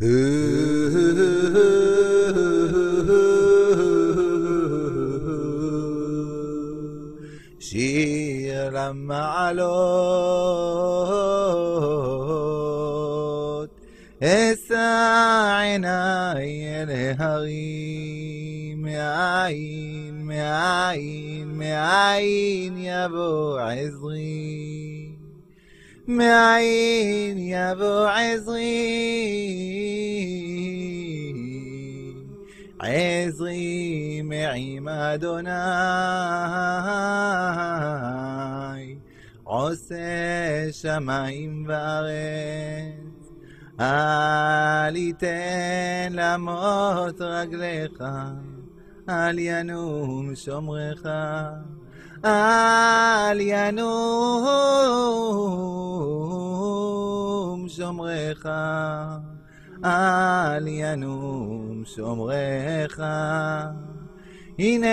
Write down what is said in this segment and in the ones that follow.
שיר למעלות, אשא עיניי אל ההרים, מאין, מאין, מאין יבוא עזרי. מאין יבוא עזרי, עזרי מעם אדוני, עושה שמיים וארץ, אל יתן למות רגליך, אל ינום שומרך. אל ינום שומרך, אל ינום שומרך. הנה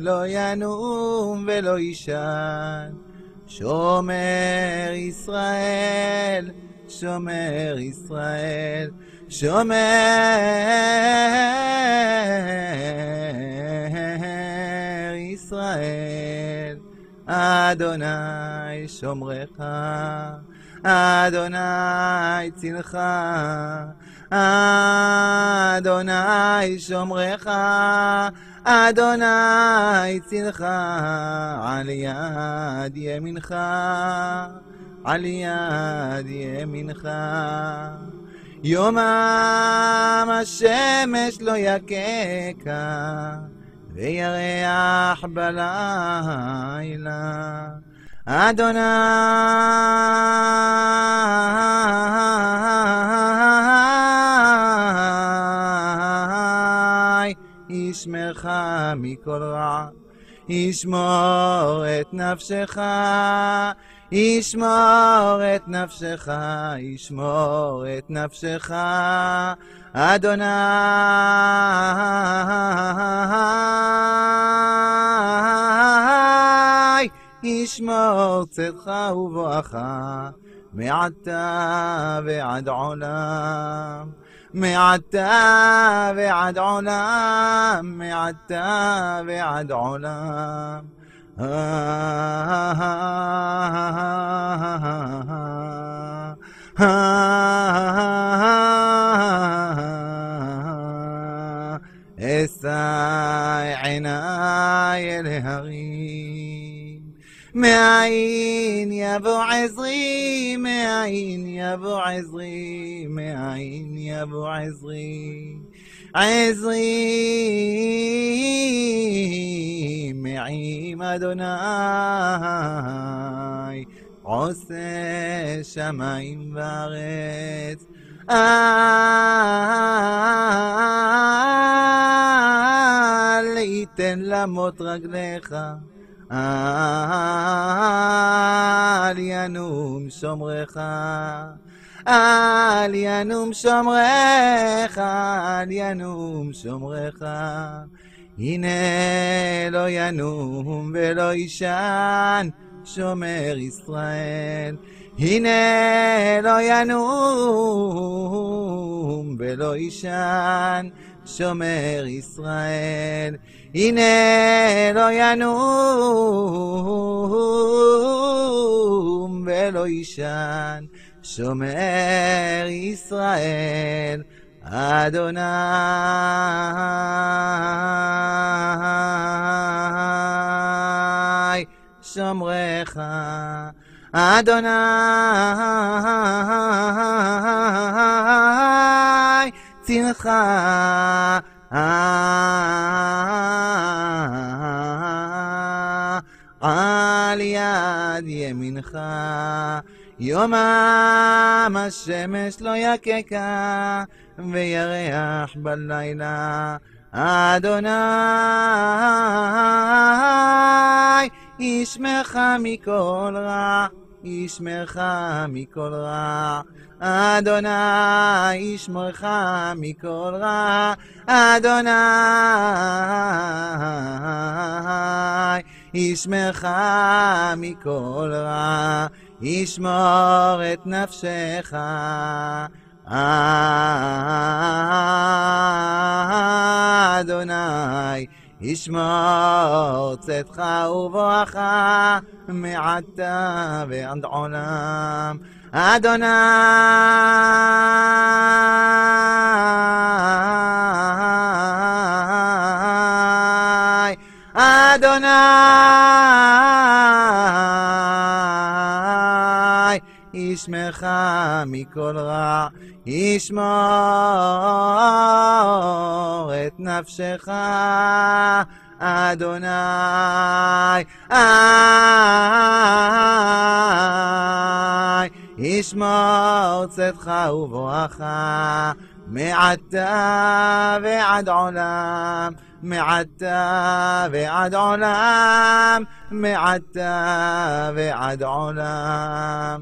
לא ינום ולא יישן, שומר ישראל, שומר ישראל. שומר ישראל, אדוני שומרך, אדוני צילך, אדוני שומרך, אדוני צילך, על יד ימינך, על יד ימינך. יומם השמש לא יככה, וירח בלילה. אדוני ישמרך מכל רע, ישמור את נפשך ישמור את נפשך, ישמור את נפשך, אדוני, ישמור צאתך ובואך, מעתה ועד עולם. מעתה ועד עולם, מעתה ועד עולם. אשא עיניי אל ההרים, מאין יבוא עזרי, מאין יבוא עזרי, מאין יבוא עזרי. עזרי מעם אדוני, עושה שמיים וארץ. אל יתן למות רגליך, אל ינום שומרך. אל ינום שומרך, אל ינום שומרך. הנה לא ינום ולא יישן, שומר ישראל. הנה לא ינום ולא יישן, שומר ישראל. הנה לא ינום ולא יישן, שומר ישראל, אדוני שומרך, אדוני צילך, על יד ימינך. יומם השמש לא יככה, וירח בלילה. אדוני ישמרך מכל רע, ישמרך מכל רע. אדוני ישמרך מכל רע, אדוני ישמרך מכל רע. ישמור את נפשך. אדוני, ישמור צאתך ובואך מעתה ועד עולם. אדוני, אדוני, ישמך מכל רע, ישמור את נפשך. אדוני, ישמור צאתך ובואך מעתה ועד עולם, מעתה ועד עולם, מעתה ועד עולם.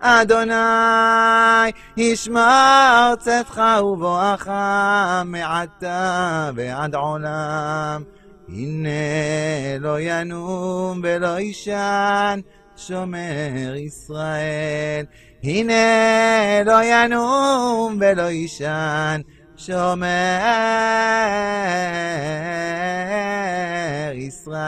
אדוני, ישמע צאתך ובואך מעתה ועד עולם. הנה לא ינום ולא יישן, שומר ישראל. הנה לא ינום ולא יישן, שומר ישראל.